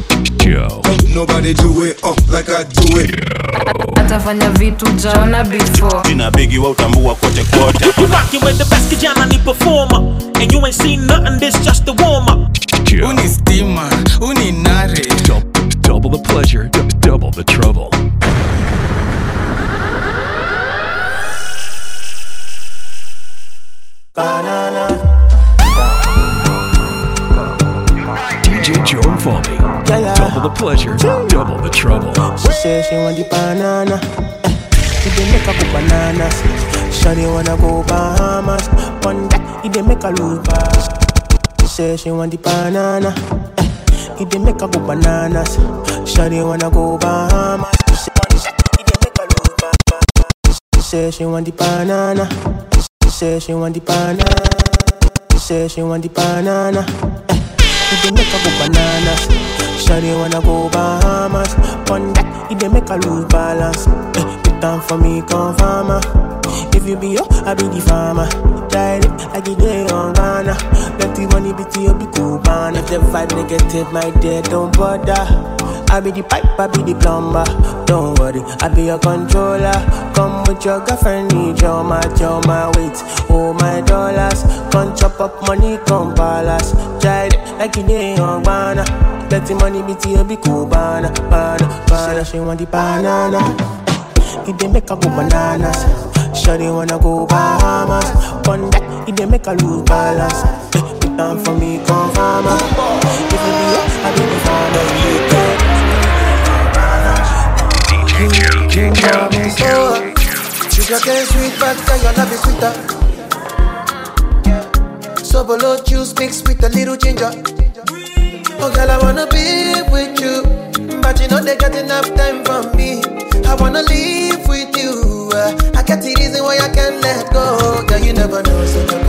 DJ Joe. Nobody do it uh, like I do it. atafanya vitu jaona before Jina bigi wa utambua kote kote. You rockin' with the best kijana ni performer And you ain't seen nothing, this just the warm up Joe. uni stima uni nare Double, double the pleasure, double the trouble. DJ Joe and Foley. Double the pleasure, double the trouble. She say she want the banana. Eh, dey make go bananas. Shawty wanna go Bahamas. One that it dey make her lose. She say she want the banana. Eh, It dey make her go bananas. Shawty wanna go Bahamas. She say it make her lose. She say she want the banana. She say she want the banana. She say she want the banana. Eh, It dey make her go bananas. Shawty wanna go Bahamas. One that it dey make her lose balance. Eh, Put down for me, come farmer. If you be yo, I be the farmer. It like you day on Ghana. Let the money be to you, be cool, man. If the vibe negative, my dear, don't bother. I be the pipe, I be the plumber. Don't worry, I be your controller. Come with your girlfriend, need your match, your my weight, oh my dollars. Come chop up money, come palace. Tried it like you day on Ghana. Let the money be you, be cool, banana, banana, banana. She want the banana. It dey make her go bananas. Shawty wanna go Bahamas. One that it dey make her lose balance. Down for me, come farmer. If you be up, I be the farmer. DJ Joe. Sugar cane sweet, but your love is sweeter. Sobolo juice mixed with a little ginger. Oh girl, I wanna be with you, but you know they got enough time for me. I wanna live with you. I got the reason why I can't let go. Girl, you never know, so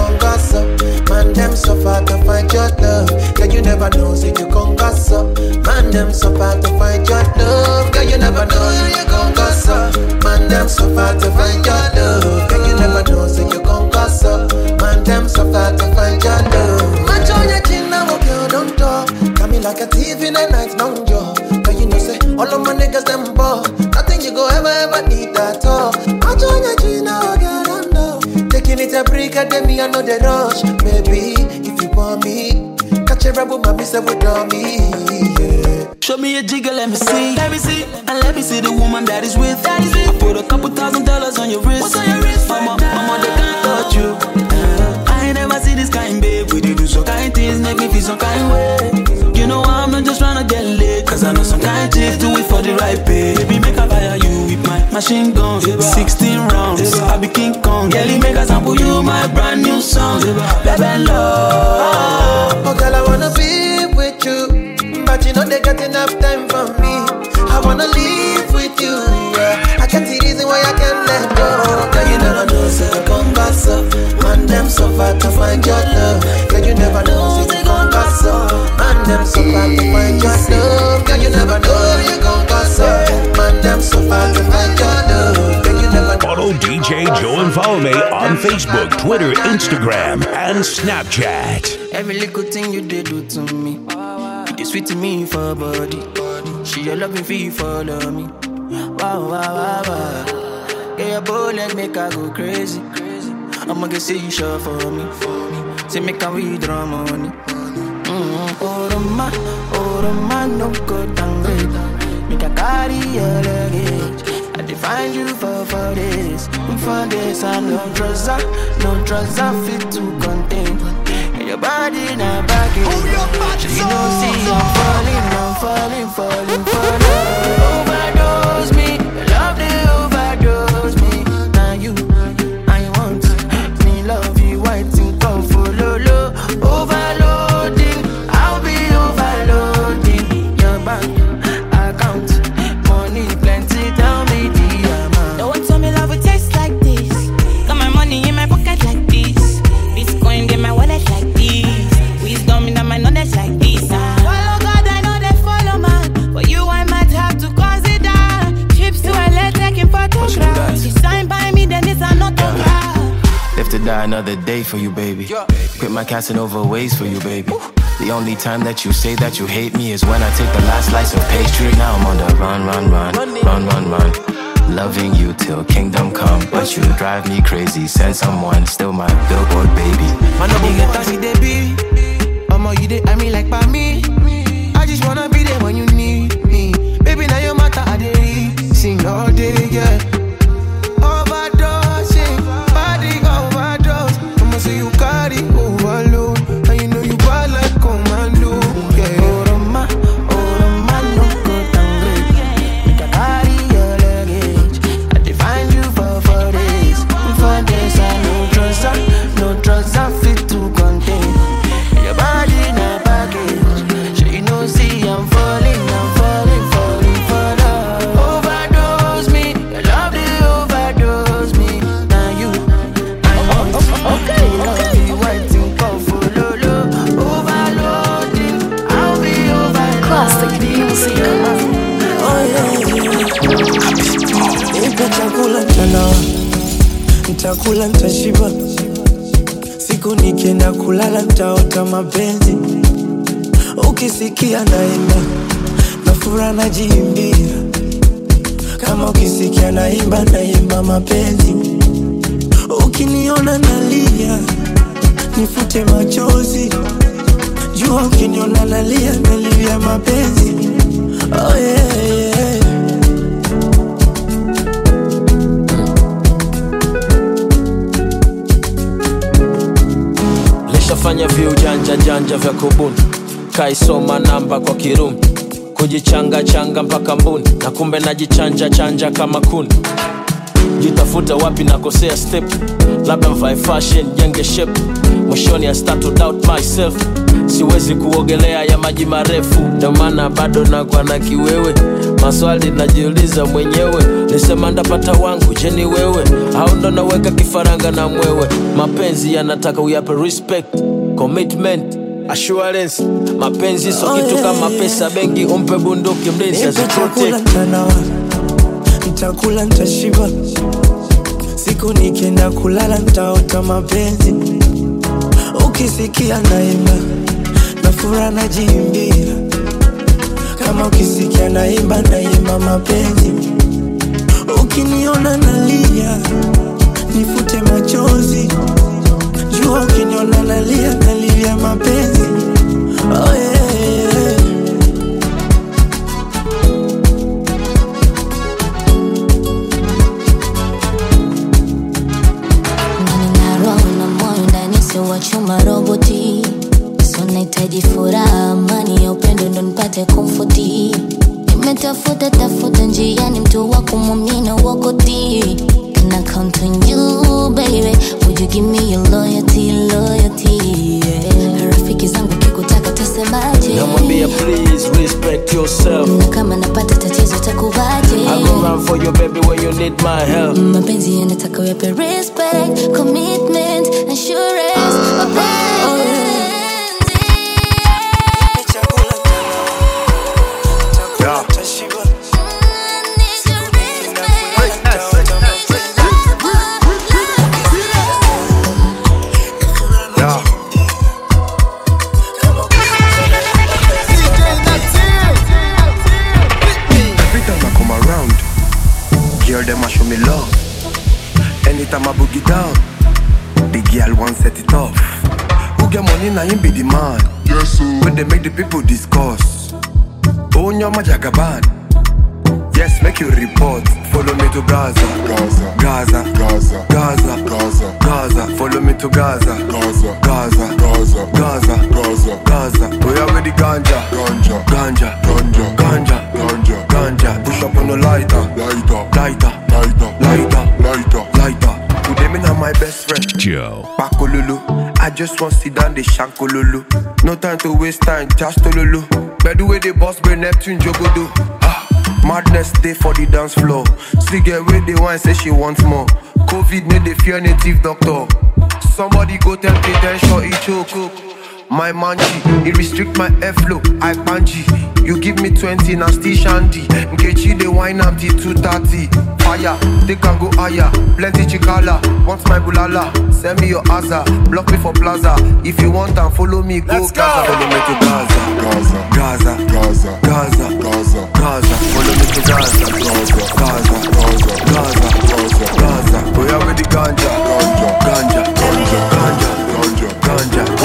them so far to find your love. Girl, you never know, so you gon' gossip. Man, them so far to find your love. Girl, you never know, so you gon' gossip. Man, them so far to find your love. Girl, you never know, so you gon' gossip. Man, them so far to find your love. Match on your chin now, girl, don't talk. Got me like a thief in the night, no jaw. But you know, say, all of my niggas, them ball. Nothing you go ever, ever need at a break, and then me, I know the rush. Maybe, if you want me, catch a rebel, my miss with me. Yeah. Show me a jiggle, let me see. Let me see. And let me see the woman that is with. That is it. I put a couple thousand dollars on your wrist. What's on your wrist? Mama, mama, they can't touch you. Uh, I ain't never see this kind, babe. We do some kind things, make me feel some kind way. You know I'm not just tryna get laid. Cause I know some kind chicks do it for the right pay. Baby, make a fire you with my machine gun. 16 rounds. I be King Kong. Kelly, make I sample you my brand new song. Baby, love. Oh, girl, I wanna be with you. But you know they got enough time for me. I wanna live with you. Yeah. I got the reason why I can't let go. Girl, you never know, say you come pass up. Man, them so far to find your love. Girl, you never know, say you come pass up. Man, them so far to find your love. Girl, you never know, Follow DJ Joe and Follow Me on Facebook, Twitter, Instagram, and Snapchat. Every little thing you did do to me, you did sweet to me for body. She your loving fee follow me. Wow, wow, wow, wow. Yeah, your bullet make her go crazy. I'ma get see you sure for me. Say make her withdraw money. Mm-hmm. Oh, the man, oh, the no go downgrade. Make a carry your luggage. I define you for for this, for this. I no trouser, no trouser fit to contain. And your body not baggage. You know, see I'm falling, I'm falling, falling for die another day for you, baby. Quit my Casanova ways for you, baby. The only time that you say that you hate me is when I take the last slice of pastry. Now I'm on the run, run, run, run, run, run. Loving you till kingdom come, but you drive me crazy. Send someone, still my billboard baby. Man, no get be. Mama, you dey I mean like by me. Kaisoma namba kwa kirumi. Kujichanga changa mpaka mbuni na kumbe najichanja chanja kama kuni. Jitafuta wapi nakosea step? Labda mvae fashion jenge shep mwishoni doubt myself. Siwezi kuogelea ya maji marefu. Ndomaana bado nakwa na kiwewe. Maswali najiuliza mwenyewe. Nisema ndapata wangu je wewe? Au ndo naweka kifaranga na mwewe? Mapenzi yanataka uyape respect. Commitment assurance mapenzi so Oh, kitu yeah, kama pesa bengi umpe bunduki mlinzi nitakula nitashiba. Siku nikienda kulala ntaota mapenzi. Ukisikia naimba na najiimbia, kama ukisikia naimba naimba mapenzi. Ukiniona nalia nifute machozi, jua ukiniona nalia nalilia mapenzi. Chuma roboti so ya upendo ndo nipate komfoti tafuta njiani mtu wa kumwamini wakoti I count give me your loyalty loyalty yeah. rafiki zangu kikutaka tasemaje namwambia please respect yourself. Na kama napata tatizo I go run for you baby when you need my help. Mm, mapenzi yanataka uyape respect commitment assurance him be the man. Yes, When they make the people discuss. Oh, nyama jagaban. Yes, make you report. Follow me to Gaza. Gaza. Gaza. Gaza. Gaza. Gaza. Gaza. Follow me to Gaza. Gaza. Gaza. Gaza. Gaza. Gaza. Gaza. We are with the ganja. Ganja. Ganja. Ganja. Ganja. Ganja. Ganja. Push up on the. Lighter. Lighter. Lighter. Lighter. Lighter. Me now my best friend. Joe. Bakololo. I just want to sit down the shankololo. No time to waste time, just tololo. By the way, the boss bring Neptune Jogodo. Ah, madness day for the dance floor. See get where they want say she wants more. COVID made they fear native doctor. Somebody go tell and show it choke my manji. It restrict my airflow, I panji. You give me 20, now still shandy. Nkechi, they wine empty 230. Fire, they can go higher. Plenty chikala, want my bulala. Send me your aza, block me for plaza. If you want and follow me, go Let's Gaza. Follow me to Gaza. Gaza, Gaza, Gaza, Gaza, Gaza. Follow me to Gaza. Gaza, Gaza, Gaza, Gaza, Gaza, Gaza. We are with the ganja, ganja, ganja, ganja, ganja, ganja, ganja.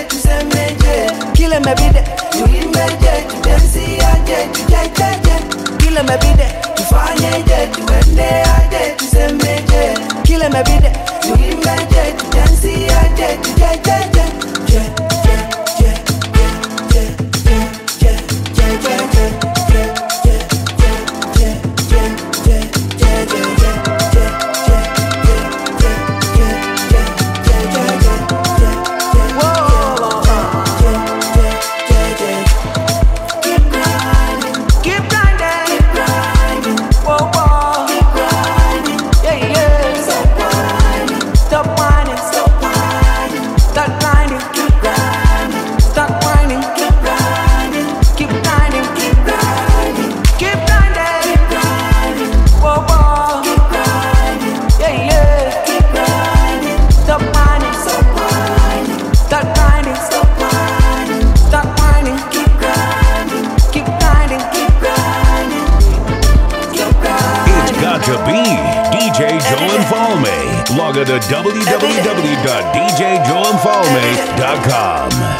Kill him every day. You in my jet, you then see I you. Kill him every day. You find a jet, you when they you send me jet. Kill him every day. You in my jet, you then see I you. to www.djjoemfalme.com.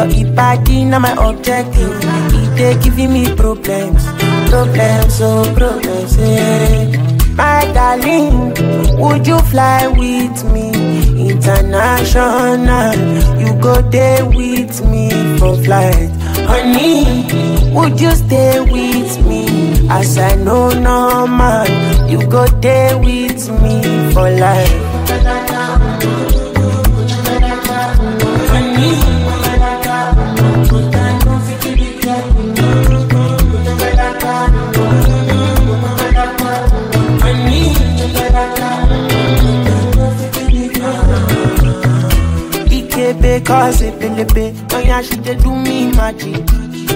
Your Ibadi na my objective. It they giving me problems, problems, oh problems. Hey. My darling, would you fly with me? International, you go there with me for flight. Honey, would you stay with me? As I know, no man, you go there with me for life. Cause pelebe Oh yeah, she dey do me magic.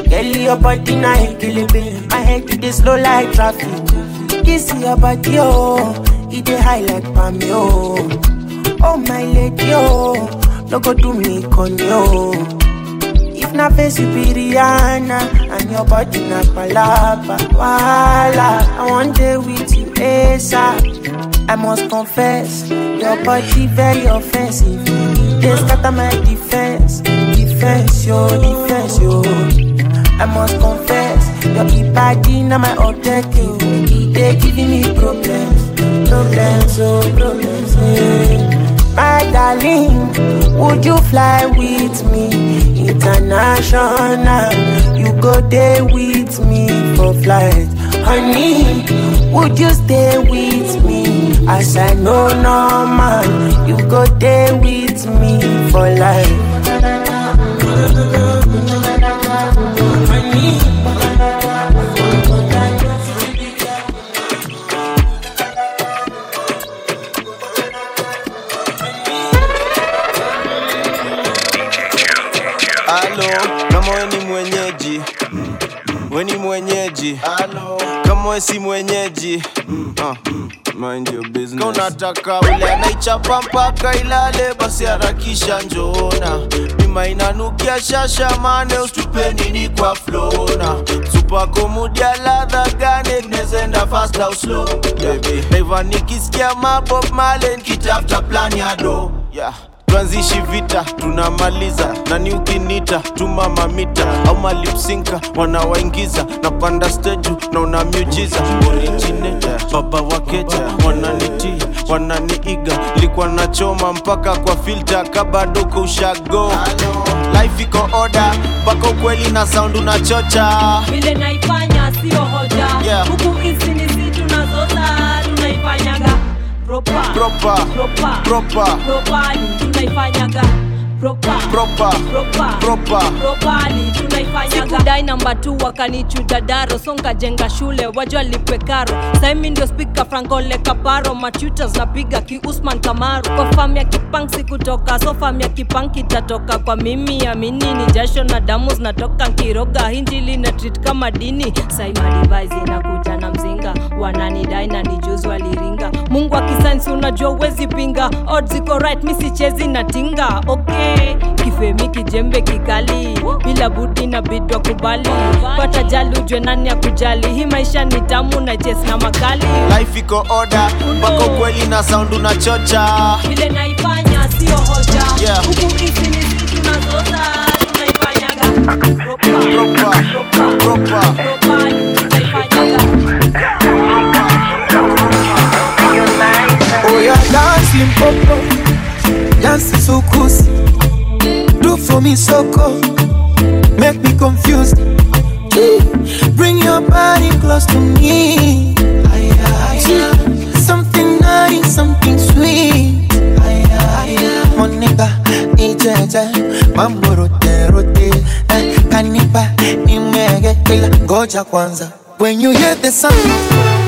Girl, your body na ekelebe My head it dey slow like traffic. This your body oh. It dey high like palm oh. Oh my lady oh. No go do me con yo oh. If na face you be Rihanna And your body na palapa Wala. I want day with you ASAP I must confess Your body very offensive They scatter my defense Defense yo, defense yo I must confess Your body na my objective They giving me problems Problems, oh problems yeah. My darling, would you fly with me international? You go there with me for flight, honey. Would you stay with as I know normal? You go there with me for life. Halo, kama we ni mwenyeji, we ni mwenyeji. Halo, kama si mwenyeji, uh, mind your business. Unataka ule anaichapa mpaka ilale, basi harakisha njoona. Bima inanukia shasha mane, usitupe nini kwa flona. Supako ladha gani, nezenda fast au slow, baby. Nikisikia mabob male, nikitafuta plan ya do, yeah tuanzishi vita tunamaliza. Nani ukinita tuma mamita. Au malipsinka wanawaingiza. Na panda steju na una miujiza. Originator baba wakeja wananitii wananiiga. Likuwa nachoma mpaka kwa filta kabadoko ushago. Life iko oda mpaka ukweli na sound unachocha. Vile naifanya sio hoja. Yeah. huku hizi ropa ropa ropa ropa ropa nyingi unaifanyaga Sikudai namba tu wakanichuja daro songa jenga shule wajua lipe karo. Saimi ndio spika frankole kaparo machuta napiga kiusman kamaru. Kwa fam ya kipang sikutoka so fam ya kipang kitatoka. Kwa mimi amini ni jasho na damu zinatoka nkiroga. Hinjili na trit kama dini. Saimadivaizi inakuja na mzinga. Wananidai na nijuzi waliringa mungu akisainsi unajua uwezi pinga. Odds right misichezi na tinga. Okay kifemi kijembe kikali. Bila budi na bidwa kubali. Pata jali ujwe nani ya kujali. Hii maisha ni tamu na jes na makali. Life iko oda mpaka ukweli na sound unachocha. Vile naifanya sio hoja. Yeah. huku Me soko, make me confused. Bring your body close to me. Something nice, something sweet. Monica, rote. Eh, nimege, ila ngoja kwanza. When you hear the sound.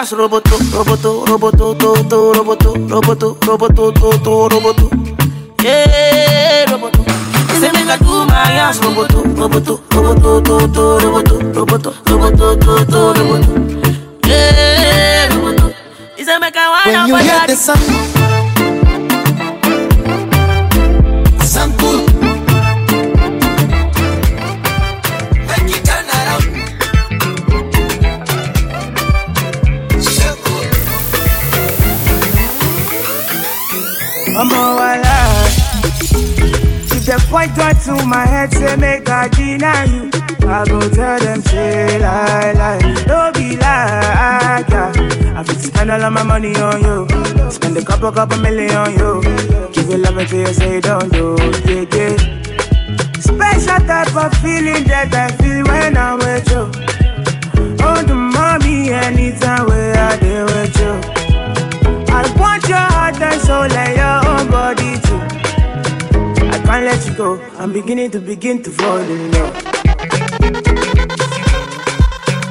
más roboto, roboto, roboto, roboto, roboto, roboto, roboto, a million on you. Give you love until you say don't do, yeah yeah. Special type of feeling that I feel when I'm with you. Oh, the mommy anytime where I deal with you. I want your heart and soul and your own body too. I can't let you go. I'm beginning to begin to fall in love.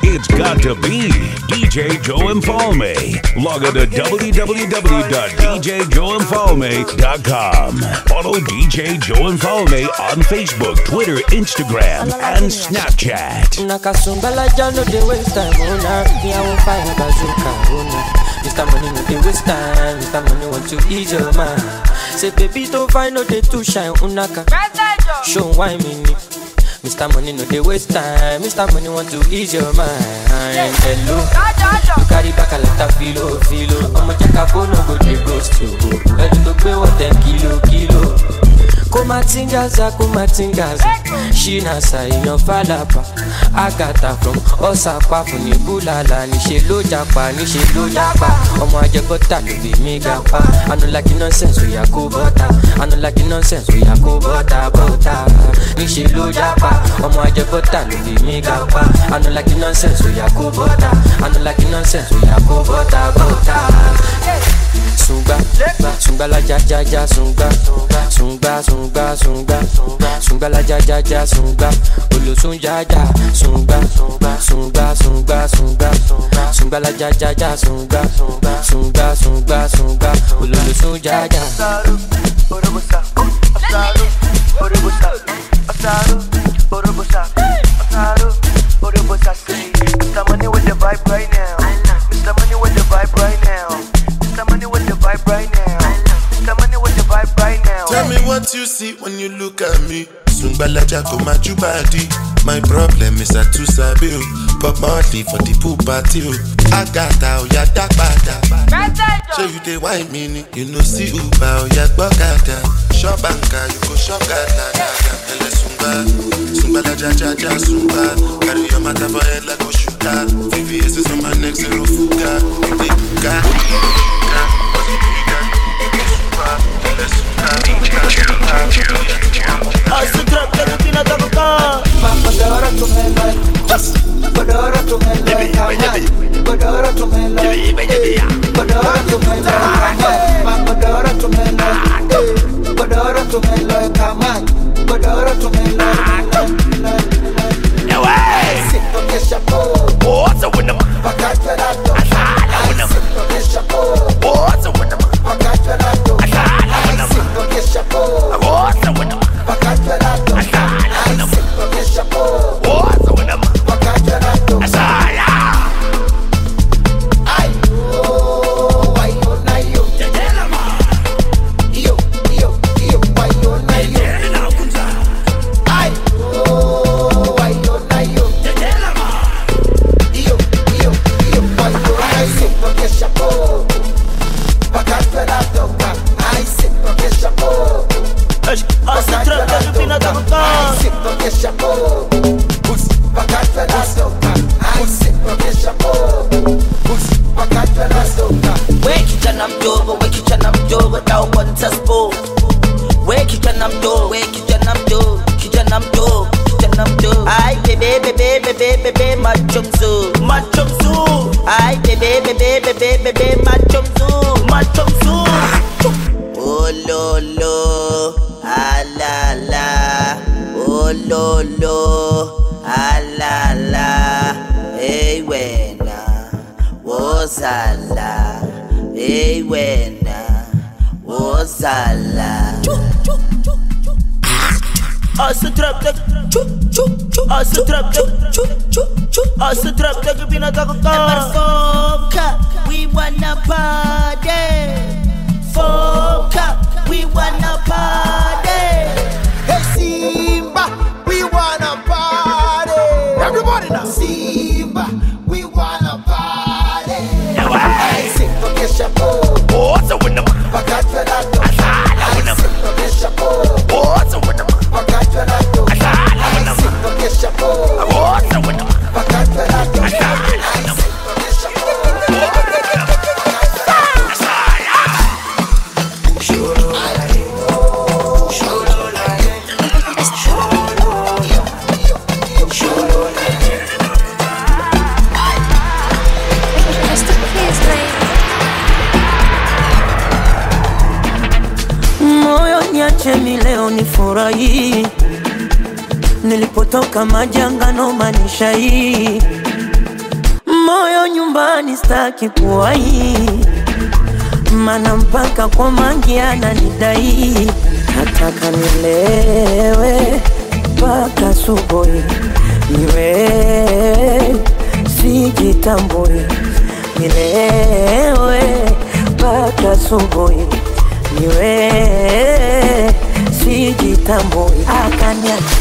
It's got to be DJ Joe Infalme. Log on to www.djjoeinfalme.com. Follow DJ Joe Infalme on Facebook, Twitter, Instagram, and Snapchat. nakasumbala jano dey waste time una me i wan fire bazooka una mr money no dey waste time mr money want to ease your mind say baby to find no dey too shine unaka show why me ni mr money no dey waste time. Mr money want to ease your mind. Hello. You carry back a lot of filo filo. Ọmọ jẹ́ ká fóònù go dey ghost you. Ẹni tó gbé wọ́n ten kilo kilo kumatingaza kumatingaza. Shinasa èèyàn falapa agata from ọsàpá fún ní búlàlà níṣẹ ló japa níṣẹ ló japa. Ọmọ ajẹgọta ló bí mi gapa. Anulaki nonsense oya kó bọta nonsense oya bọta bọta níṣẹ ló japa. Ọmọ gapa. Anulaki nonsense oya kó bọta nonsense oya bọta bọta. Zumba, zumba la ja ja ja zumba, zumba zumba zumba, zumba la ja ja ja zumba, olosun ja ja zumba, zumba zumba zumba, zumba la ja ja ja zumba, zumba zumba zumba, olosun ja ja. Orobosa, asaro, orobosa, asaro, orobosa, asaro, orobosa. See, I'm on it with the vibe right now. Vibe right now. Mr. Money with the vibe right now. Tell me what you see when you look at me. Sungbalaja go my body. My problem is I too sabi. Oh. Pop Marley for the pool party o. Agata oya dagbada. Show you the wine mini. You know see Uber oya gbọ́kada. Shop anka you go shop gada gada. Ele sungba, sungbalaja ja ja sungba. Carry your matter for head like Oshuka. VVS is on my neck zero fuga. You dey ga. ga, Hace trap la rutina tak kau Badora तुम्हें मैं बडोरा तुम्हें मैं बडोरा तुम्हें मैं बडोरा तुम्हें मैं बडोरा तुम्हें मैं बडोरा तुम्हें मैं kamat बडोरा तुम्हें मैं Now I sit on your chapeau What's up with them? Pakatara trap, chup, chup, chup, chup, as the trap. Sijitambui nilewe mpaka asubuhi, niwe sijitambui akaniacha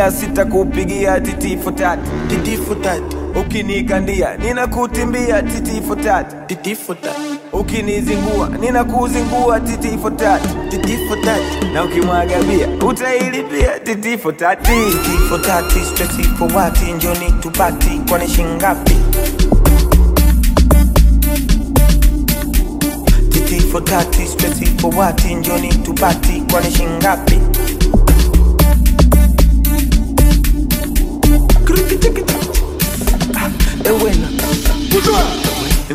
usiponipigia sitakupigia titifu tatu ukinikandia ninakutimbia titifu tatu ukinizingua ninakuzingua titifu tatu na ukimwaga bia utailipia titifu tatu titifu njoni tupati kwani shingapi? Titifu tatu njoni tupati kwani shingapi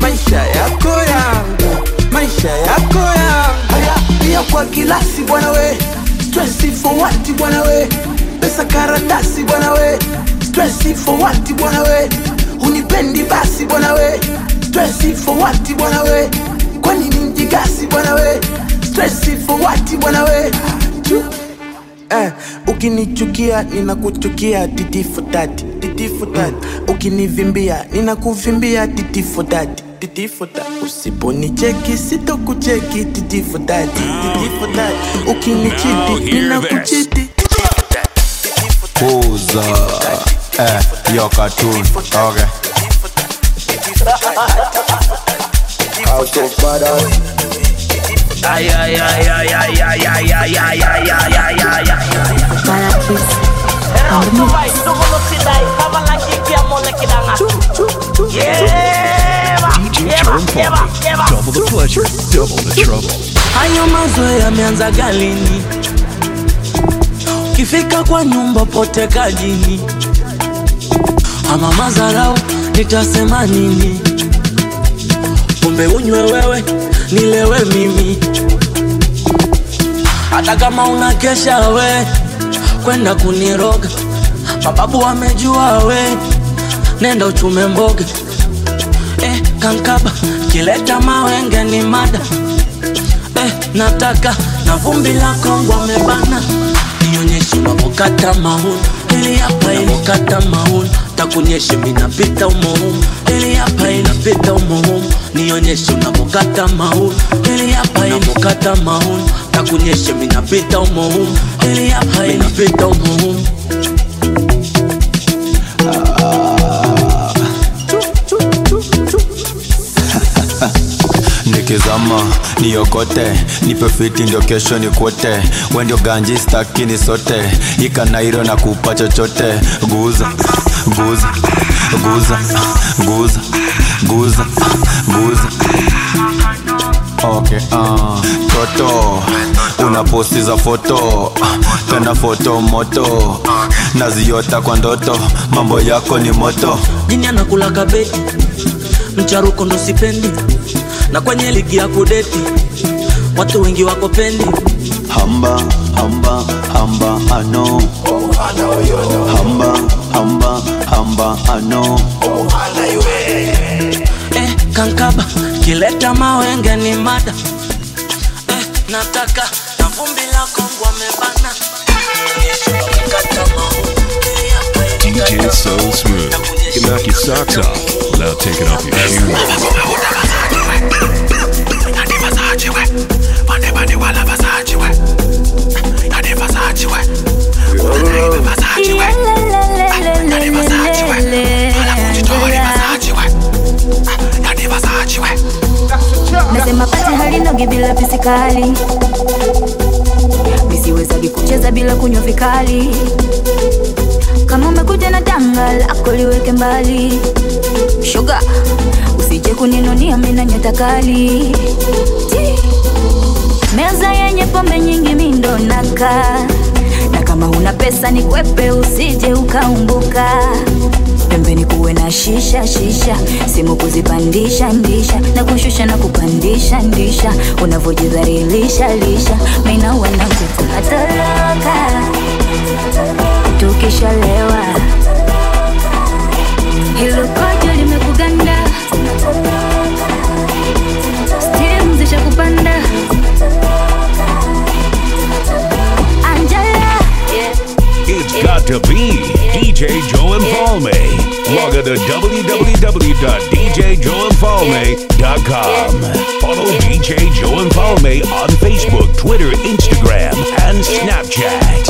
maisha yako yangu maisha yako yangu. Haya pia kwa kilasi bwana we stress for what bwana we? Pesa karatasi bwana we stress for what bwana we? Unipendi basi bwana we stress for what bwana we? Kwani ni mjigasi bwana we stress for what bwana we? Ukinichukia ninakuchukia titifu tati titifu tati ukinivimbia ninakuvimbia titifu didi for that usiponicheki sitokucheki didi for that didi for that ukinichidi ninakuchidi kuza eh, your cartoon okay out of balance ay ay ay ay ay ay ay ay ay ay ay ay ay para kids Não vai, não vou no cidade, tava lá que que a mona que dá na. Yeah! Jerome party. Double the pleasure, double the trouble. hayo mazoea yameanza galini. Ukifika kwa nyumba pote kajini ama mazarau nitasema nini? Kumbe unywe wewe nilewe mimi. Hata kama unakesha we kwenda kuniroga. Mababu wamejua we nenda uchume mboga kankaba kileta mawenge ni mada. Eh, nataka na vumbi la Kongo amebana, nionyeshe unapokata mauni ili hapa ilikata mauni, takunyeshe minapita umohumu ili hapa inapita umohumu, nionyeshe unapokata mauni ili hapa inapokata mauni, takunyeshe minapita umohumu ili hapa inapita umohumu. Nikizama niokote nipe fiti ndio kesho nikuote. We ndio ganji staki ni sote ikanairo na kupa chochote. Guza guza guza guza guza guza. Okay uh. toto una za foto tena foto moto. Naziota kwa ndoto mambo yako ni moto. Jini anakula kabeti mcharuko ndo sipendi na kwenye ligi ya kudeti watu wengi wako pendi hamba hamba hamba ano hamba hamba hamba ano eh, kankaba kileta mawenge ni mada eh, nataka na vumbi la Kongo amebana DJ So Smooth. Can knock your socks off without taking off your shoes. le Nasema pati halinogi bila fisikali, misiwezagi kucheza bila kunywa vikali. Kama umekuja na tanga lako liweke mbali, shuga usije kuninunia mina nyota meza yenye pombe nyingi mindonakaa kama una pesa ni kwepe usije ukaumbuka. Pembeni kuwe na shisha shisha. Simu kuzipandisha ndisha. Na kushusha na kupandisha ndisha. Unavyojidhalilisha lisha. Mina wanakutatoroka tukishalewa hilo to be DJ Joe and Falme. Log on to www.djjoeandfalme.com. Follow DJ Joe and Falme on Facebook, Twitter, Instagram, and Snapchat.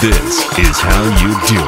This is how you do it.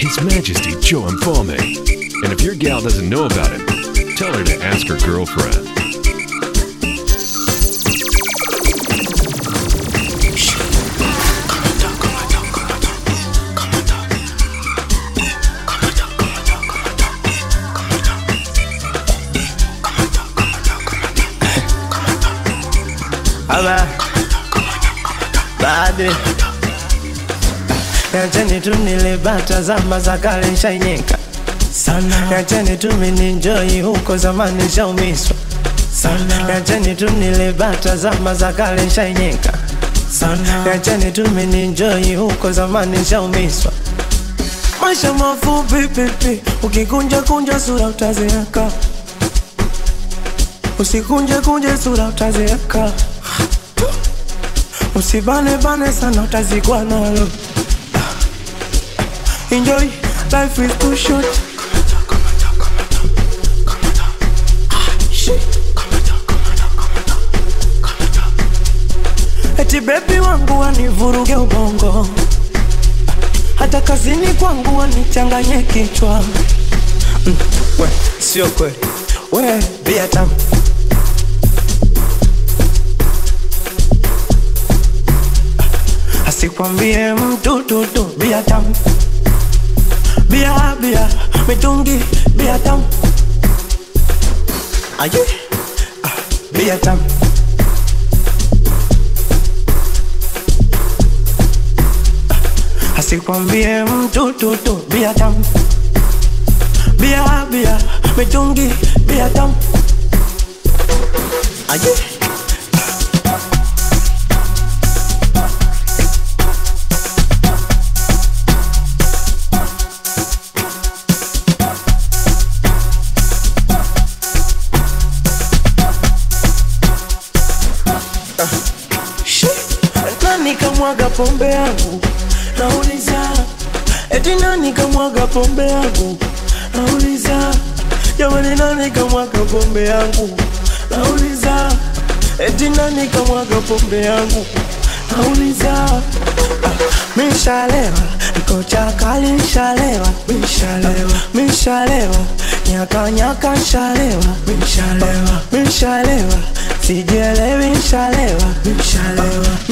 His Majesty Joe Infame. And if your gal doesn't know about him, tell her to ask her girlfriend. Bye. Bye. Niacheni tu nilibata zama za kale nshainyeka. Sana, niacheni tu mininjoi huko zamani nshaumiswa. Sana, niacheni tu nilibata zama za kale nshainyeka. Sana, niacheni tu mininjoi huko zamani nshaumiswa. Maisha mafupi pipi, ukikunja kunja sura utazeeka, usikunje kunje sura utazeeka, usibane bane sana utazikwa nalo enjoy life is too short. Eti bebi wangu wanivuruge ubongo. Hata kazini kwangu wanichanganye kichwa. Mm, we sio kweli. We bia tamu asikwambie mtu tutu bia tamu bia bia mitungi bia tamu aye. Ah, bia tamu asikwambie mtu tutu bia tamu bia bia mitungi bia tamu aye kamwaga pombe yangu. Nauliza eti nani kamwaga pombe yangu? Nauliza jamani nani kamwaga pombe yangu? Nauliza eti nani kamwaga pombe yangu? Nauliza mishalewa kocha kali nshalewa mishalewa mishalewa nyaka nyaka nshalewa mishalewa mishalewa sijielewi nshalewa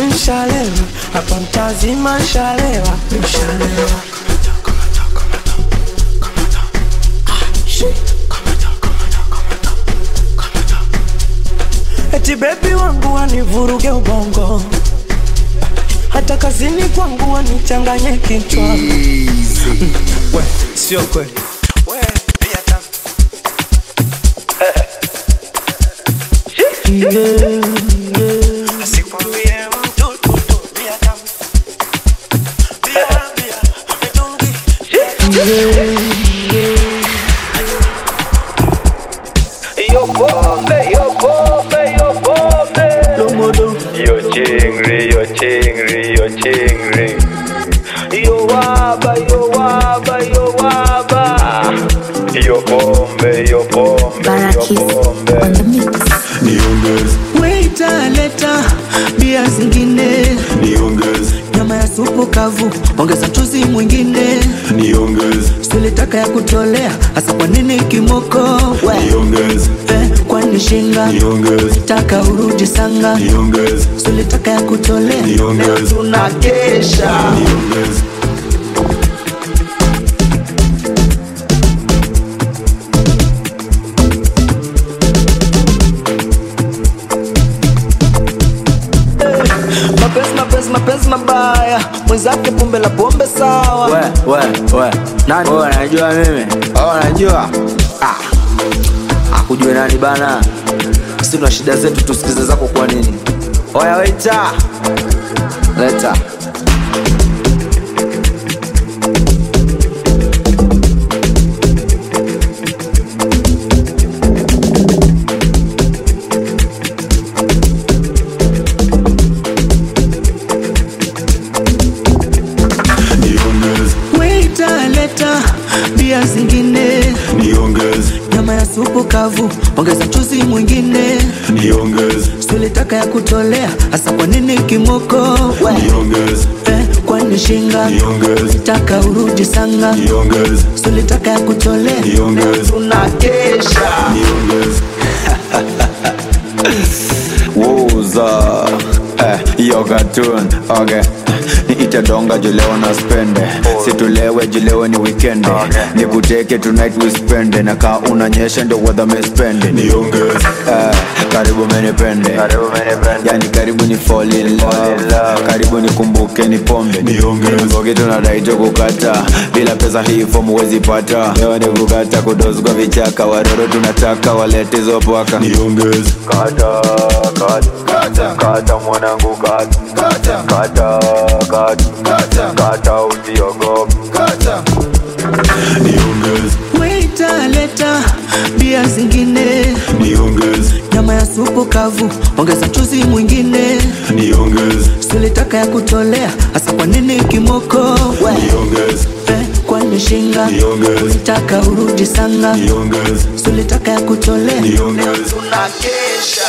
mshalewa, hapa mtazima nshalewa eti bebi wangu wanivuruge ubongo. Hata kazini kwangu wanichanganye kichwa. Sio kweli Yeah. Ya supu kavu, ongeza mchuzi mwingine, niongeze. Silitaka ya kutolea, hasa kwa nini kimoko? We. Niongeze. Eh, kwani shinga? Niongeze. Taka urudi sanga, niongeze. Silitaka ya kutolea, niongeze. Tunakesha. Niongeze nani? Wewe unajua mimi? Wewe unajua ah. Akujue nani bana. Sisi tuna shida zetu tusikize zako kwa nini. Oya waita leta kavu, ongeza chuzi mwingine, niongeze. Silitaka ya kutolea, hasa kwa nini kimoko? Niongeze. Eh, kwani shinga? Niongeze. Taka urudi sanga, niongeze. Silitaka ya kutolea, niongeze. Tunakesha. Niongeze. Woza yo cartoon okay. Niite donga juleo na spende. Situlewe julewe ni wikende nikuteke tonight wispende na kaa unanyesha ndo wedha mespende eh, karibu menipende yani karibu ni fall in love. Karibu nikumbuke ni pombe. Tunadaito kukata. Bila pesa hii fomu pata. Leo ni kukata kudozi kwa vichaka. Waroro tunataka walete zopwaka niongeze kata kata kata. Kata mwanangu kata. Kata. Kata kata. Kata. Kata usiogope. Kata. Niongeze. Waita leta bia zingine. Niongeze. Nyama ya supu kavu ongeza chuzi mwingine. Niongeze. Silitaka ya kutolea hasa kwa nini kimoko? Niongeze. Kwanishinga kwani ulitaka urudi sanga sulitaka ya kutolea. Tunakesha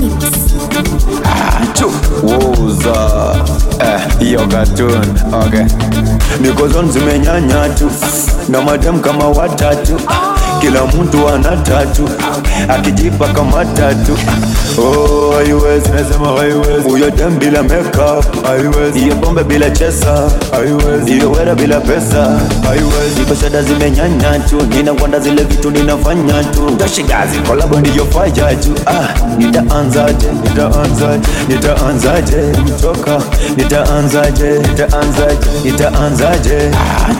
mix. Woza eh, hiyo cartoon. Okay. Zimenyanya tu na madem kama watatu kila mtu ana tatu. Akijipa kama tatu. Oh, haiwezi. Nasema haiwezi. Huyo dem bila makeup. Haiwezi. Hiyo pombe bila chesa. Haiwezi. Hiyo wera bila pesa. Haiwezi. Iko shada zimenyanya tu. Ninakwenda zile vitu ninafanya tu. Toshigazi kolabo ndiyo faya tu. Ah, nitaanzaje? Nitaanzaje? Nitaanzaje? Mtoka nitaanzaje? Nitaanzaje? Nitaanzaje? Ah,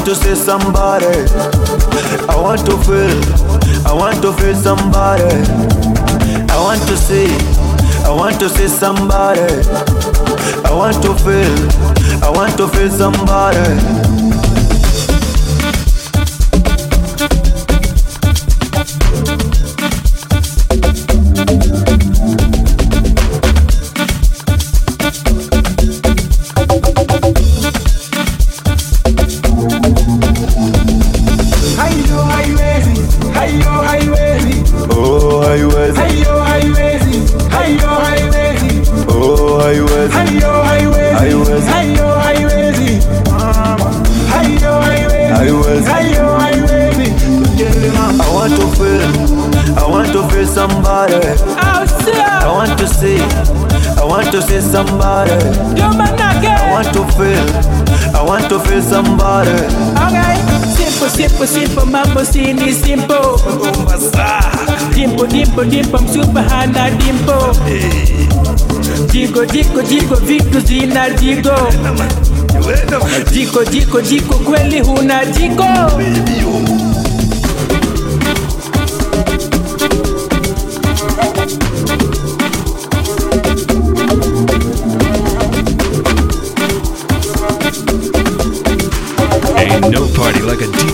want to see somebody. I want to feel, I want to feel somebody. I want to see, I want to see somebody. I want to feel, I want to feel somebody. Want to see somebody. I want to feel, I want to feel somebody. Okay. Simple, simple, simple, mambo sini simple. Dimple, dimple, dimple, I'm super hana dimple. Jigo, jigo, jigo, vitu zina jigo. Jiko, jiko, jiko, kweli huna jiko. Ain't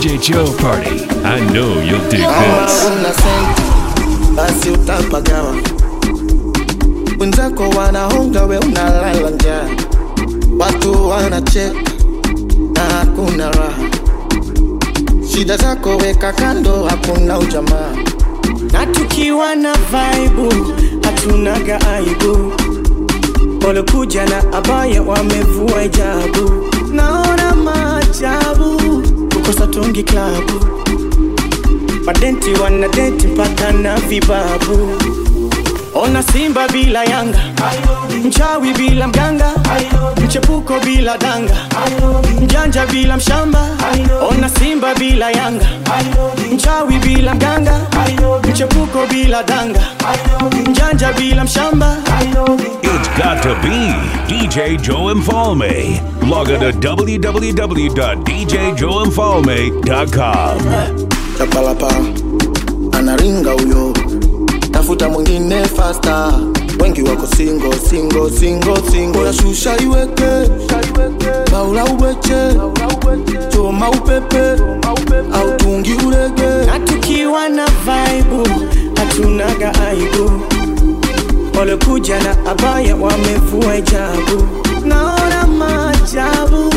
DJ Joe party. I know you'll dig Kama this. una senti basi utapagawa, wenzako wanahonga, we unalala njaa, watu wanacheka na hakuna raha. Shida zako weka kando, hakuna ujamaa. na tukiwa na vaibu hatunaga aibu walokuja na abaya wamevua hijabu naona maajabu kukosa tungi klabu. Madenti wanadenti mpaka na vibabu. Ona simba bila yanga mchawi bila mganga mchepuko bila danga mjanja bila mshamba ona simba bila yanga mchawi bila mganga mchepuko bila danga mjanja bila mshamba It's got to be DJ Joe Mfalme. Log on to www.djjoeinfalme.com. Chapalapa anaringa huyo, tafuta mwingine fasta wengi wako singo singo singo singo yashusha iweke baula uweche choma upepe au tungi urege. Na tukiwa na vaibu hatunaga aibu. Waliokuja na abaya wamevua hijabu. Naona maajabu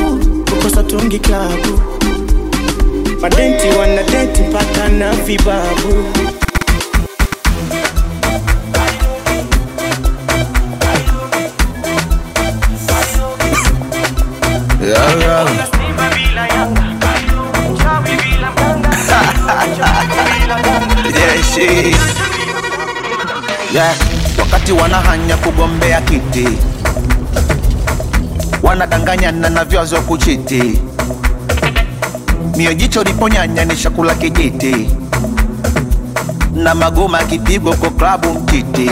kukosa tungi klabu. Madenti wanadeti mpaka na vibabu yeah. Yeah, wakati wanahanya kugombea kiti. Wanadanganyana na vyazo kuchiti. Mio liponyanya ni chakula kijiti. Na magoma kipigo kwa klabu mtiti.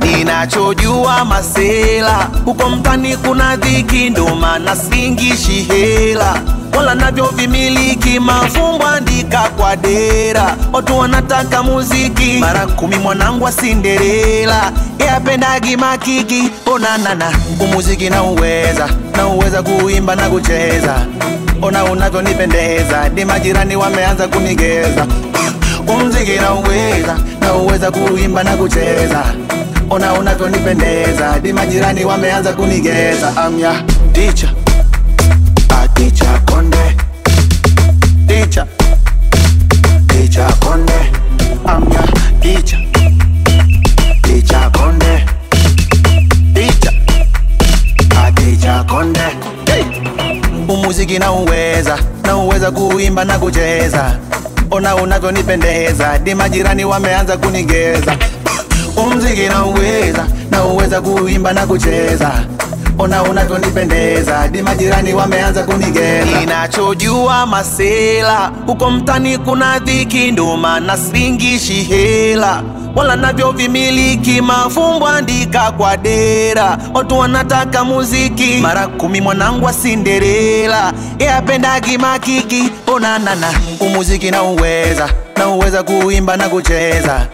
Ninachojua masela huko mtani kuna dhiki ndo maana singishi hela wala navyo vimiliki mafumbo andika kwa dera. Watu wanataka muziki mara kumi mwanangu wa sinderela yapendagi makiki onanana umuziki na uweza na uweza kuimba na kucheza. Ona unavyonipendeza ni majirani wameanza kunigeza. Umziki na uweza na uweza kuimba na kucheza. Ona unavyonipendeza ni majirani wameanza kunigeza. Amya ticha Teacher, teacher Conde. I'm your teacher. Teacher Conde. Teacher, a teacher Conde. hey. umuziki na uweza na uweza kuimba na kucheza ona unavyonipendeza di majirani wameanza kunigeza umziki na uweza na uweza kuimba na kucheza ona unavyonipendeza? Di majirani wameanza kunigeza. Ninachojua masela huko mtani kuna dhiki ndo maana singishi hela. Wala navyo vimiliki mafumbo andika kwa dera. Watu wanataka muziki mara kumi mwanangu wa sinderela yapendagi makiki umuziki na uweza na uweza kuimba na kucheza.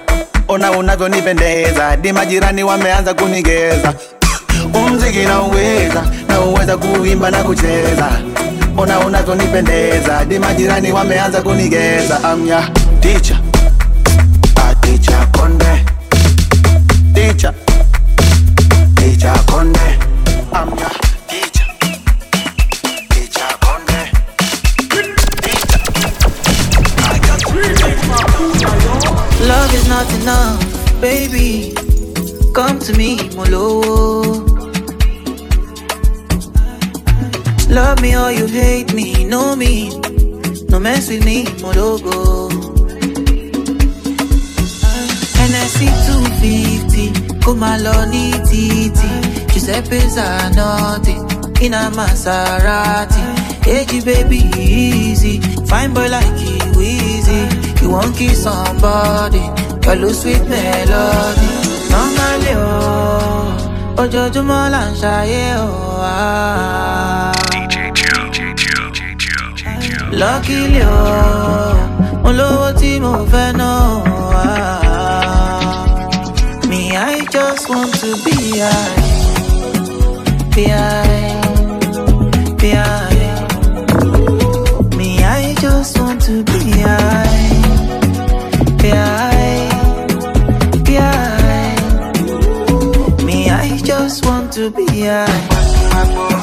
Ona unavyonipendeza di majirani wameanza kunigeza umziki na uweza na uweza kuimba na kucheza. Ona unavyonipendeza di majirani wameanza kunigeza amya ticha ah, ticha konde. Ticha ticha konde. Amya Love is not enough, baby. Come to me, Molo. Love me or you hate me, know me. No mess with me, Mologo. NSC 250, come along, titi. Giuseppe Zanotti, in a Maserati. Hey, baby, easy. Fine boy like you, easy. You won't kiss somebody, your look sweet melody. Normally, oh, ojoojúmọ́ là ń ṣayé oh. ah. Luckily, oh, mo lówó tí mo. Me, I just want to be high, be high, be high. Me, I just want to be high, be high, be high. Me, I just want to be high.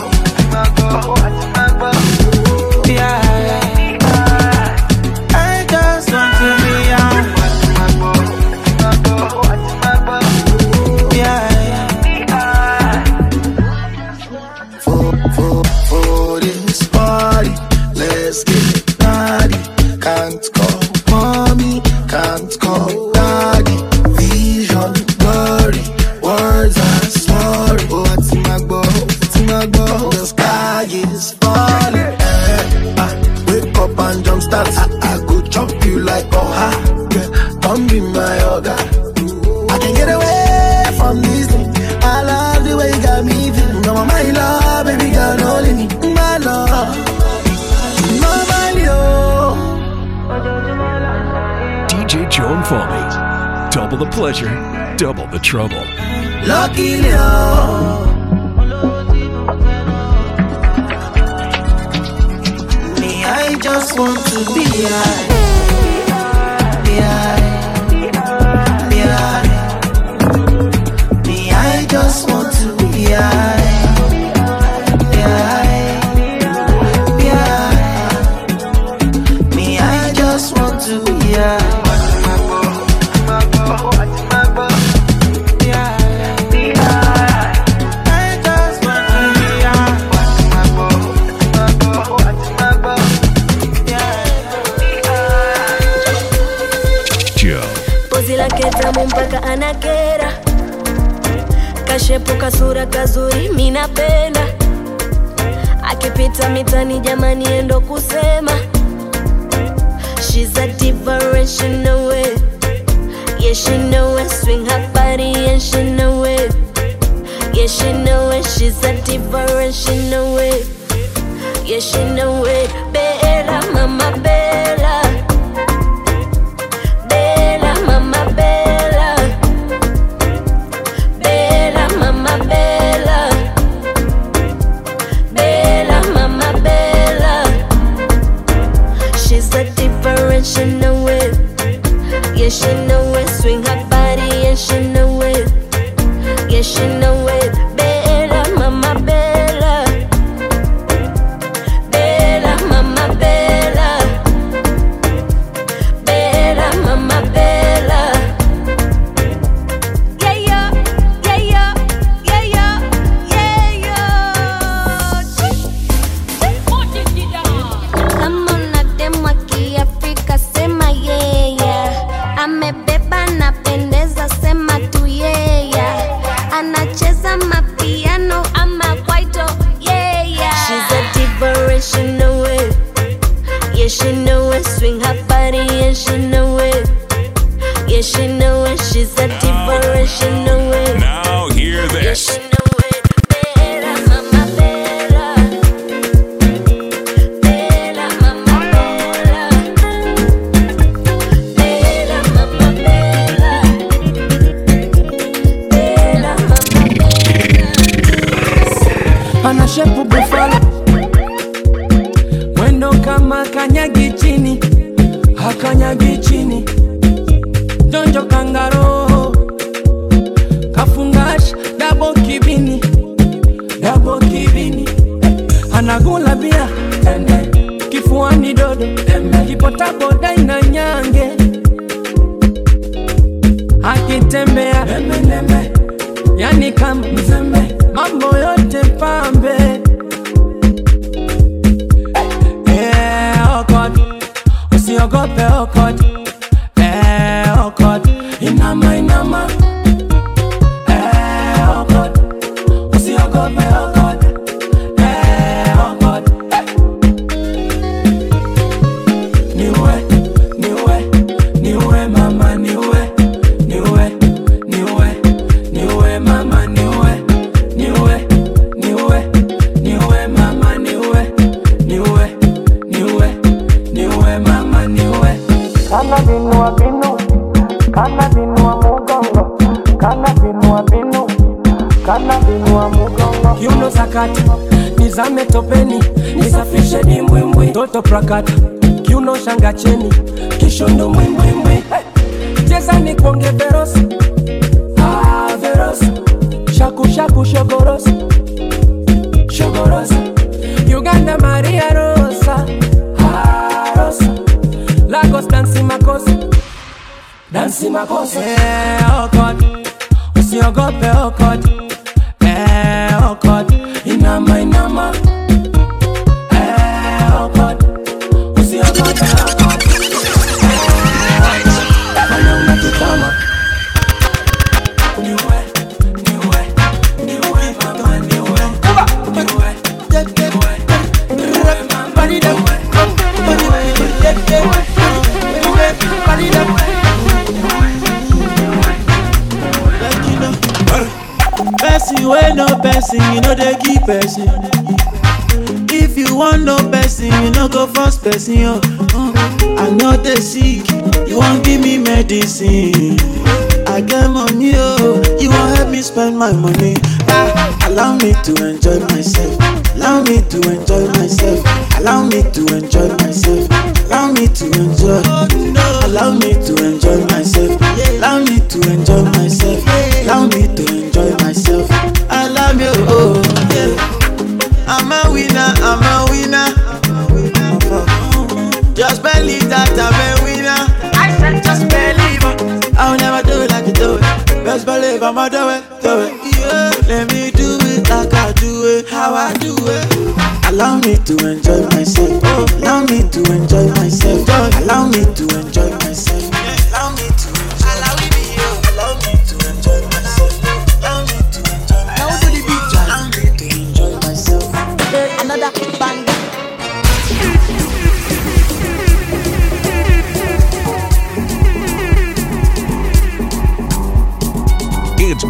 double the trouble. Lucky Leo. Me, I just want to be high. midodo alipota boda ina nyange. Akitembea yani kama mzembe. mambo yote pambe. Yeah, okot usiogope okot. watching me. Believe I'ma do it, do it. Yeah, let me do it like I do it, how I do it. Allow me to enjoy myself. Allow me to enjoy myself. Allow me to enjoy myself.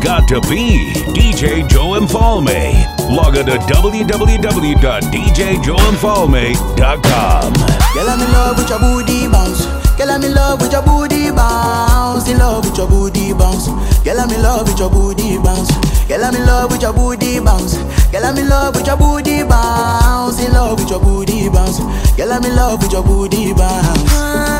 Got to be DJ Joe Infalme. Log on to www.djjoeinfalme.com. Girl, I'm in love with your booty bounce. Girl, I'm in love with your booty bounce. In love with your booty bounce. Girl, I'm in love with your booty bounce. Girl, I'm in love with your booty bounce. Girl, I'm in love with your booty bounce. In love with your booty bounce. Girl, I'm in love with your booty bounce.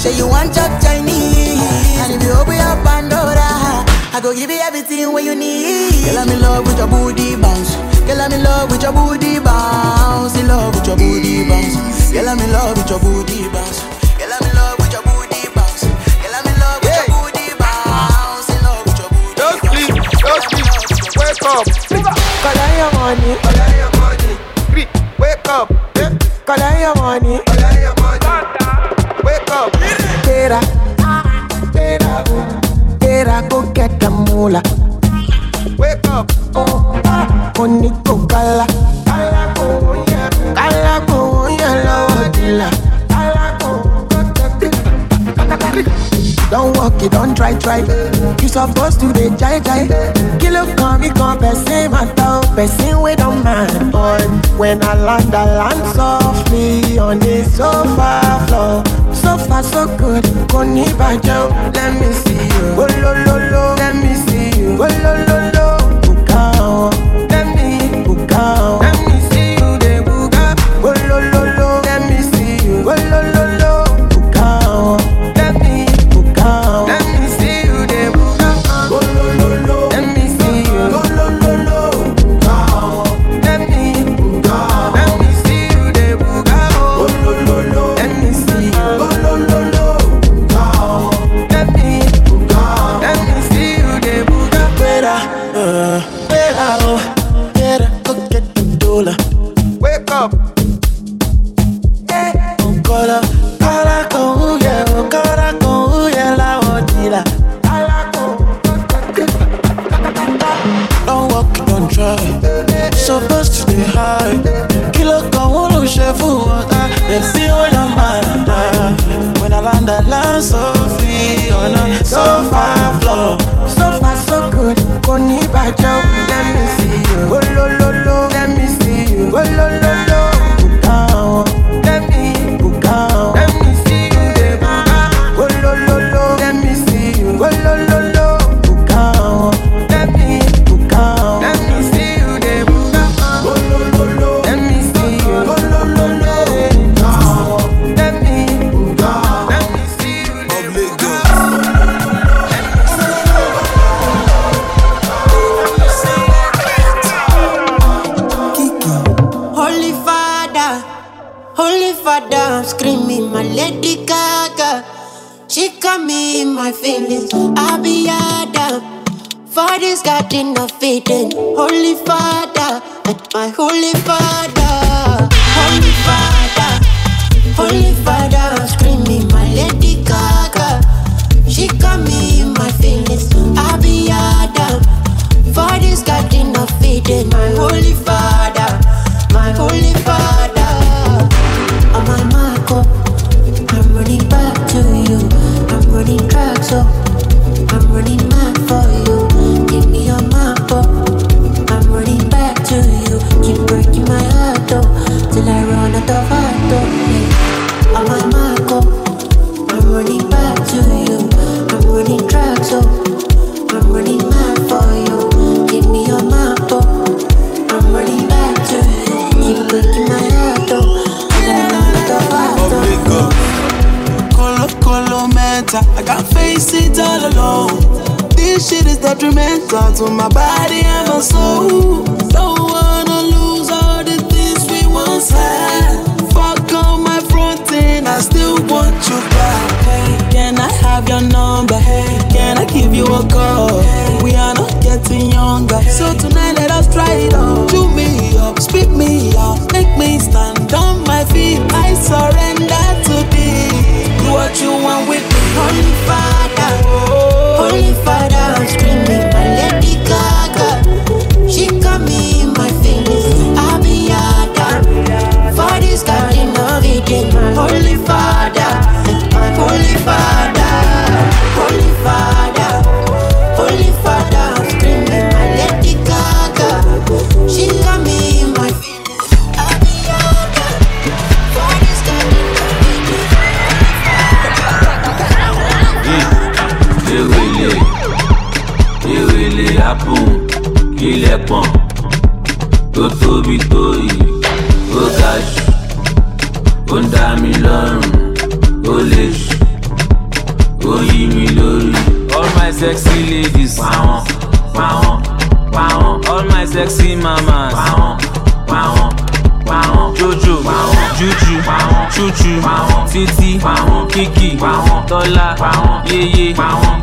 Say you want chop Chinese. And if you open your Pandora, I go give you everything what you need. Girl, I'm in love with your booty bounce. Girl, I'm in love with your booty bounce. In love with your booty bounce. Girl, I'm in love with your booty bounce. Girl, I'm in love with your booty bounce. Girl, I'm in love with your booty bounce. In love with your booty Don't sleep, don't sleep. Wake up. Collect your money. Collect your money. Sleep. Wake up. Yeah. Collect your money. Collect your money up. Get up. Get up. Get. Go get the moolah. Wake up. Oh, ah. Koniko gala. Gala ko wonya. Gala ko wonya. Lawa dila. Don't walk it, don't try, try. You supposed to be jai jai. Kilo come, me come, person matter, person we don't mind. When I land, I land softly on the sofa floor. So far, so good. Koni bajo, let me see you. Oh lo lo lo, let me see you. Oh lo lo it all alone. This shit is detrimental to my body and my soul. Don't wanna lose all the things we once had. Fuck on my front end, I still want you back. Hey, can I have your number? Hey, can I give you a call? We are not getting younger, so tonight let us try it on. Do me up, spit me out, make me stand on my feet. I surrender to thee. Do what you want with me, Holy kílẹ̀ pọ̀n tó tóbi tó yìí ó ga jù ó ń dá mi lọ́rùn ó lè jù ó yí mi lórí. all my sexy ladies pàwọn pàwọn pàwọn all my sexy mamas pàwọn jojo juju chuchu titi kiki tọ́lá yeye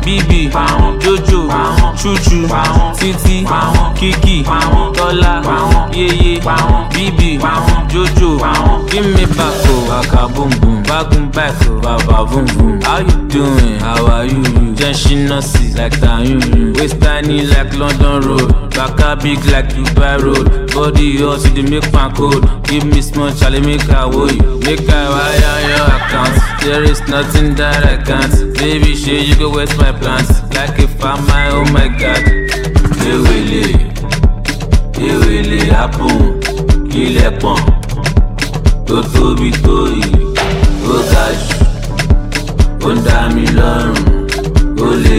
Bibi, jojo chuchu titi kiki tọ́lá yeye Bibi, jojo. Gimme back o waka boom boom bagun back oh, o baba boom boom. How you doing? How are you? Jẹ́ ṣínà sí like tayun waste tiny like London road baka big like dubai road. Body hot you dey make pan cold give me small chale make i wo you. Make i wire your account. There is nothing that i can't. Baby shey you go wet my plants like a farmer oh my god. Ewele ewele apun kílẹ̀ pọ̀n tó tóbi tó yìí ó ga jù ó dá mi lọ́rùn. Ó lè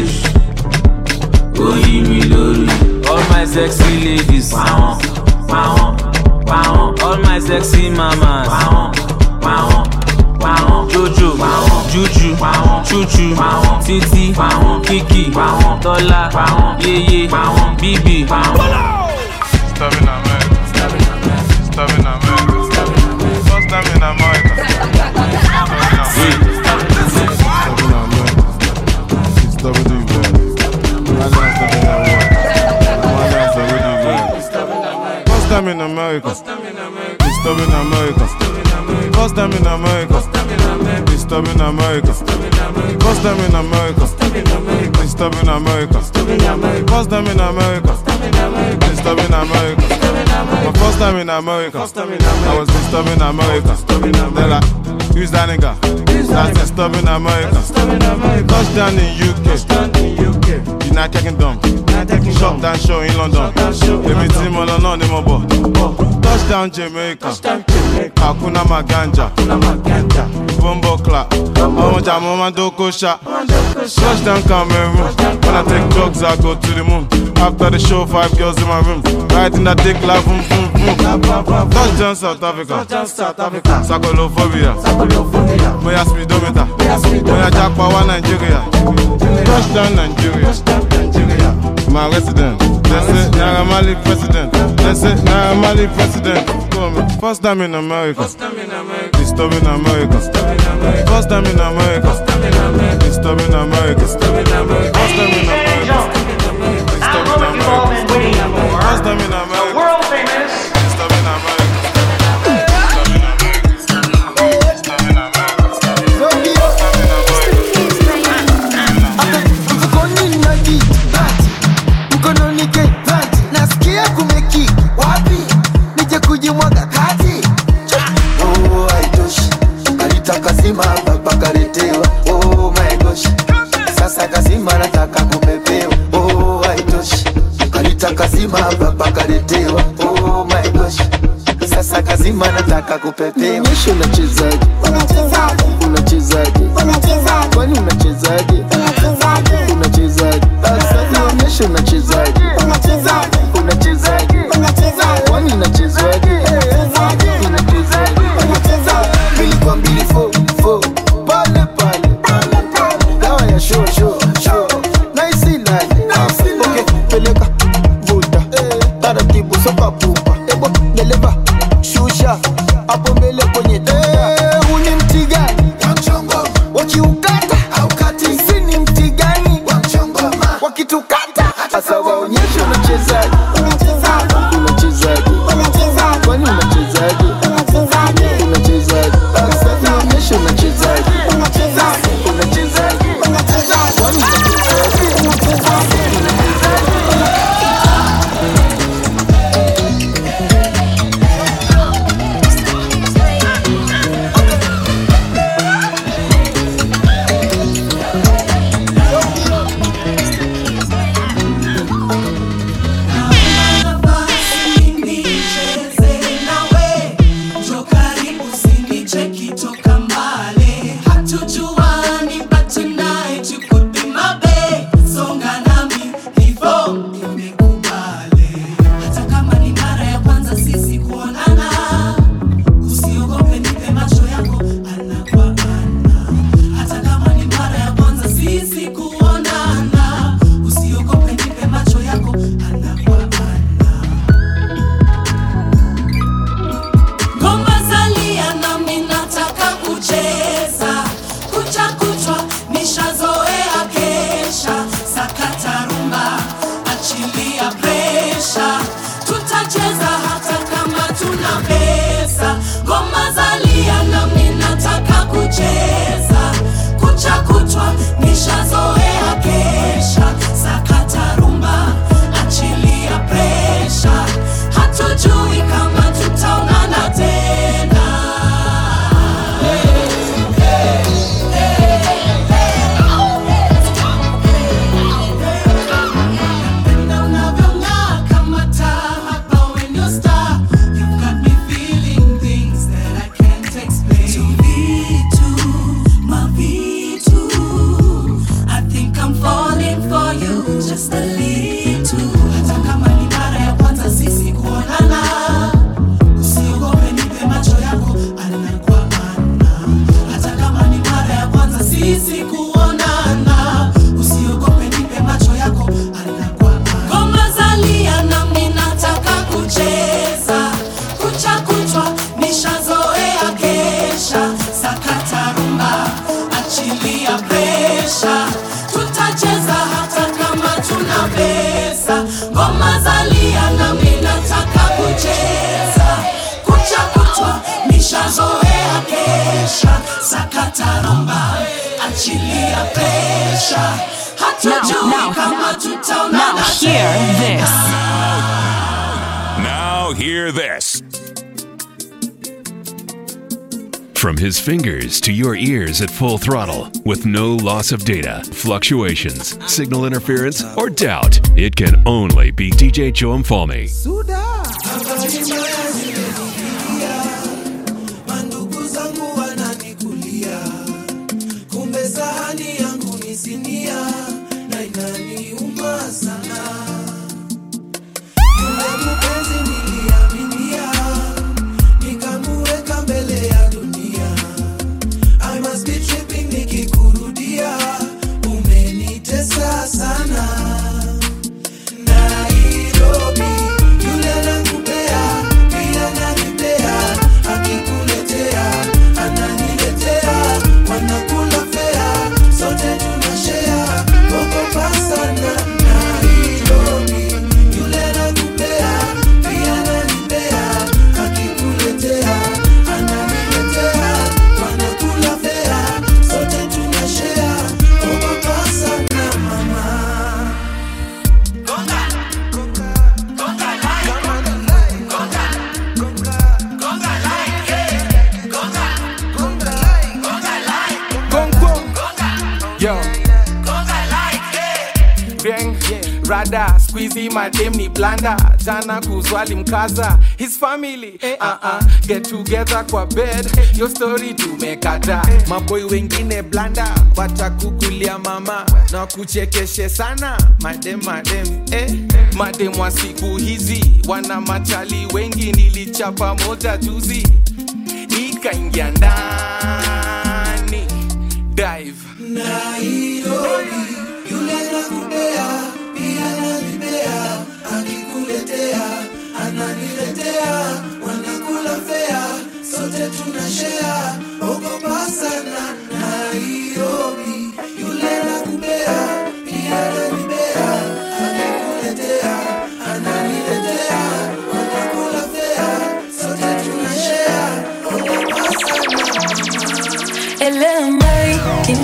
jù ó yí. all my sexy ladies. Wow, wow, wow. All my sexy mamas. Wow, wow, wow. Jojo, wow. Juju, wow. Chuchu, wow. Titi, wow. Kiki, wow. Tola, wow. Yeye, wow. Bibi, wow. Man. Man. America. First time in America. Stop in America. First time in America. Stop in America. My first time in America. I was disturbing in America. They're like, who's that nigga? That's disturbing in America. Touchdown in UK. United Kingdom. Shop down show in London. Èmi tí mo lọ náà ni mo bọ̀. Touchdown Jamaica. Hakuna Maganja. Bombo clap. Ọmọ jà mo máa dóko ṣá. Touchdown Cameroon. When I take drugs, I go to the moon. After the show, five girls in my room. Riding that dick like boom, boom, boom. Touchdown South Africa. Sakolophobia. Moya speedometer. Moya japa wa Nigeria. Touchdown Nigeria. My resident. They say Naira Mali president. They say Naira Mali president. First time in America stop in America. First time in America. It's stop in America. First time in America. It's stop in America. nataka kupepea. Mwisho unachezaje? Unachezaje? kitu kata, hasa waonyesho na chezaji Now, now, now, now hear this. Now hear this. From his fingers to your ears at full throttle, with no loss of data, fluctuations, signal interference, or doubt, it can only be DJ Joam Falmy. Rada squeezy madem ni blanda jana kuzwali mkaza his family. Eh, uh -uh. get together kwa bed. Yo story tumekata. Maboi wengine blanda watakukulia mama. Na kuchekeshe sana. Madem madem eh. madem wa siku hizi wana machali wengi nilichapa moja juzi. Ikaingia ndani. Dive. Nairobi, yule nakupea, akikuletea, ananiletea, wanakula fea, sote tunashare, ogopa sana. Nairobi, yule nakupea, pia nanipea, akikuletea, ananiletea, wanakula fea, sote tunashare, ogopa sana. Elle est un mari qu'il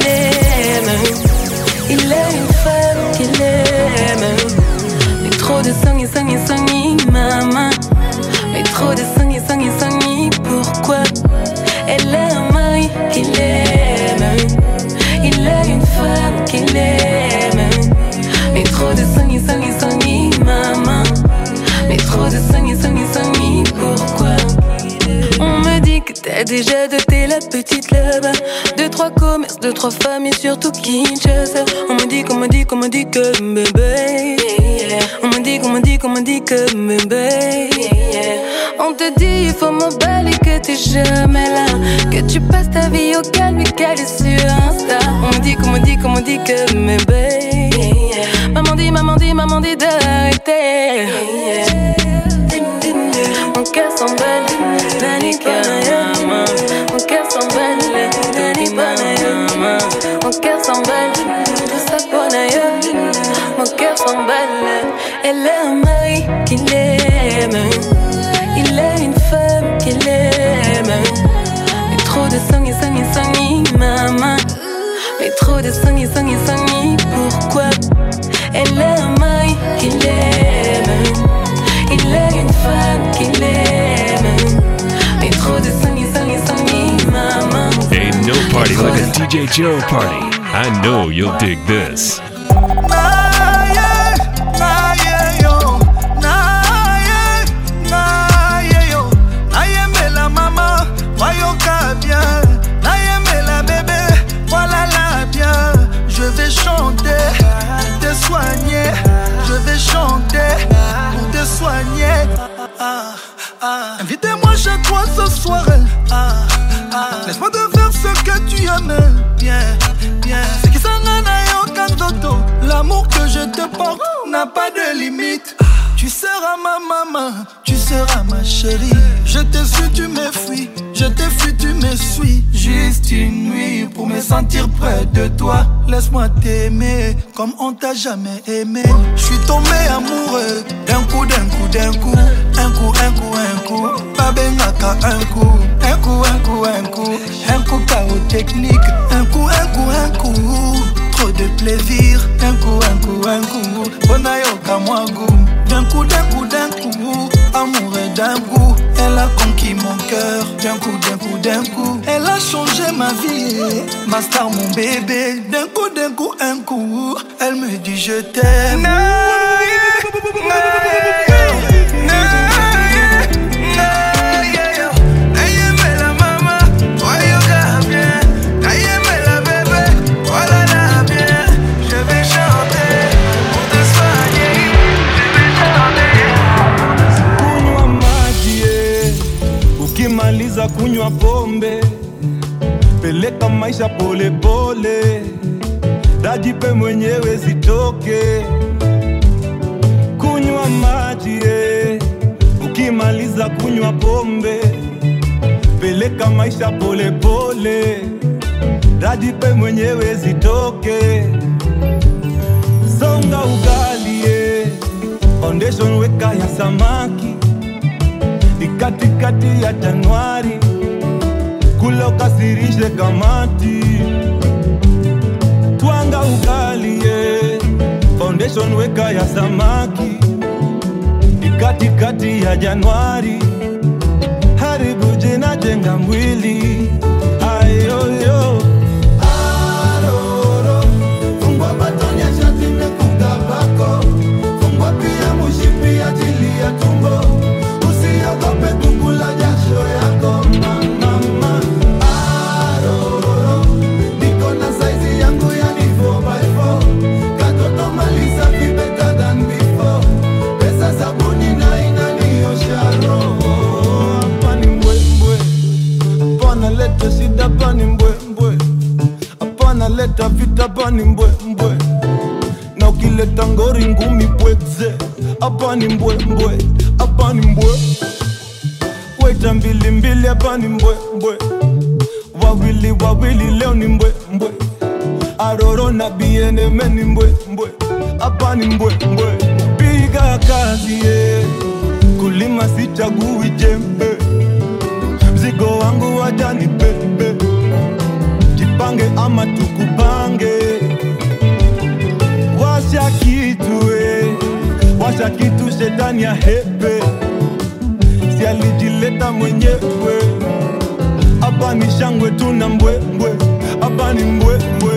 déjà doté la petite là-bas Deux, trois commerces, deux, trois femmes et surtout Kinshasa. On me dit, qu'on me dit, qu'on me dit que bébé On me dit, qu'on me dit, qu'on me dit que bébé On te dit, il faut m'emballer que t'es jamais là. Que tu passes ta vie au calme et est sur Insta. On me dit, qu'on me dit, qu'on me dit que bébé Maman dit, maman dit, maman dit d'arrêter mon cœur s'emballe, Nani Panayama. Mon cœur s'emballe, Nani Panayama. Mon cœur s'emballe, tout ça pour Naya. Mon cœur s'emballe, elle est un mari qu'il aime. Il est une femme qu'il aime. Mais trop de sang et sang et sang maman. Mais trop de sang et sang et sang pourquoi? Elle est un mari qu'il aime. Ain't no party like a DJ Joe party. I know you'll dig this. De limite tu seras ma maman, tu seras ma chérie. Je te suis, tu me fuis. Je te fuis, tu me suis. Juste une nuit pour me sentir près de toi. Laisse-moi t'aimer comme on t'a jamais aimé. Je suis tombé amoureux d'un coup, d'un coup, d'un coup. Un coup, un coup, un coup. Babengaka un coup. Un coup, un coup, un coup. Un coup, chaos technique. Un coup, un coup, un coup. De plaisir. Un coup, un coup, un coup. Bonayoka moi goût. D'un coup, d'un coup, d'un coup, amoureux d'un coup, elle a conquis mon cœur. D'un coup, d'un coup, d'un coup, elle a changé ma vie. Ma star, mon bébé. D'un coup, d'un coup, un coup, elle me dit je t'aime. Kunywa pombe. Peleka maisha polepole dajipe mwenyewe zitoke. Kunywa maji eh. ukimaliza kunywa pombe peleka maisha polepole dajipe mwenyewe zitoke. Songa ugali eh. foundation weka ya samaki. Ni katikati ya Januari, kula ukasirishe kamati, twanga ugalie. Foundation weka ya samaki. Katikati ya Januari, haribu jina jenga mwili. Ayoyo leta vita pani mbwembwe na ukileta ngori ngumi pweze hapa ni mbwembwe hapa ni mbwe. Weta mbilimbili hapa ni mbwembwe wawili wawili leo ni mbwembwe aroro na bieneme ni mbwembwe hapa ni mbwembwe piga kazi ye. Kulima sichagui jembe. Mzigo wangu wajani pepe. Jipange ama tukupange washa kitu eh, wacha kitu shetani ya hepe si alijileta mwenyewe. Hapa ni shangwe tuna mbwembwe. Hapa ni mbwembwe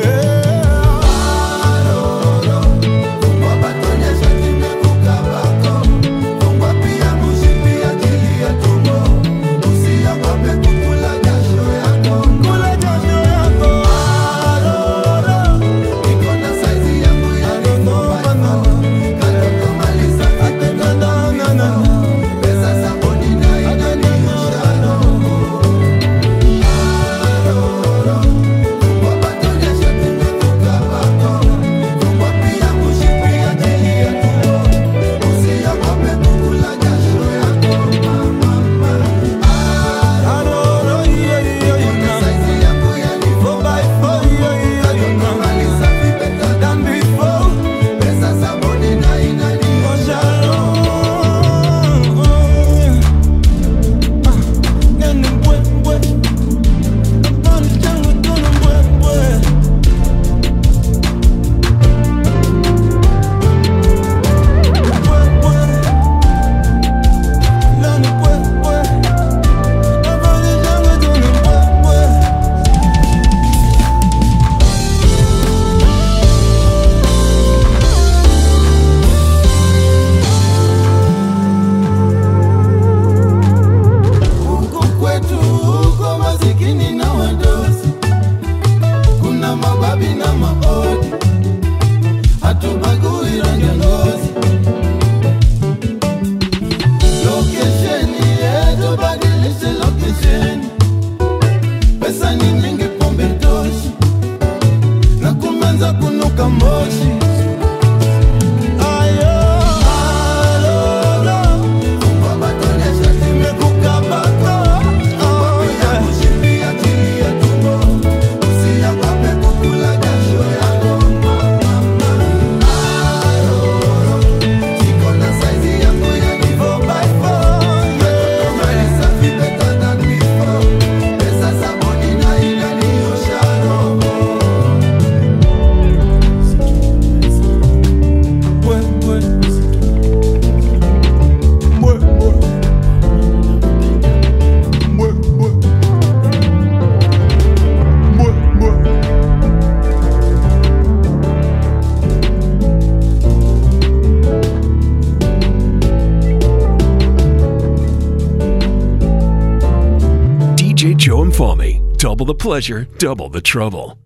pleasure, double the trouble.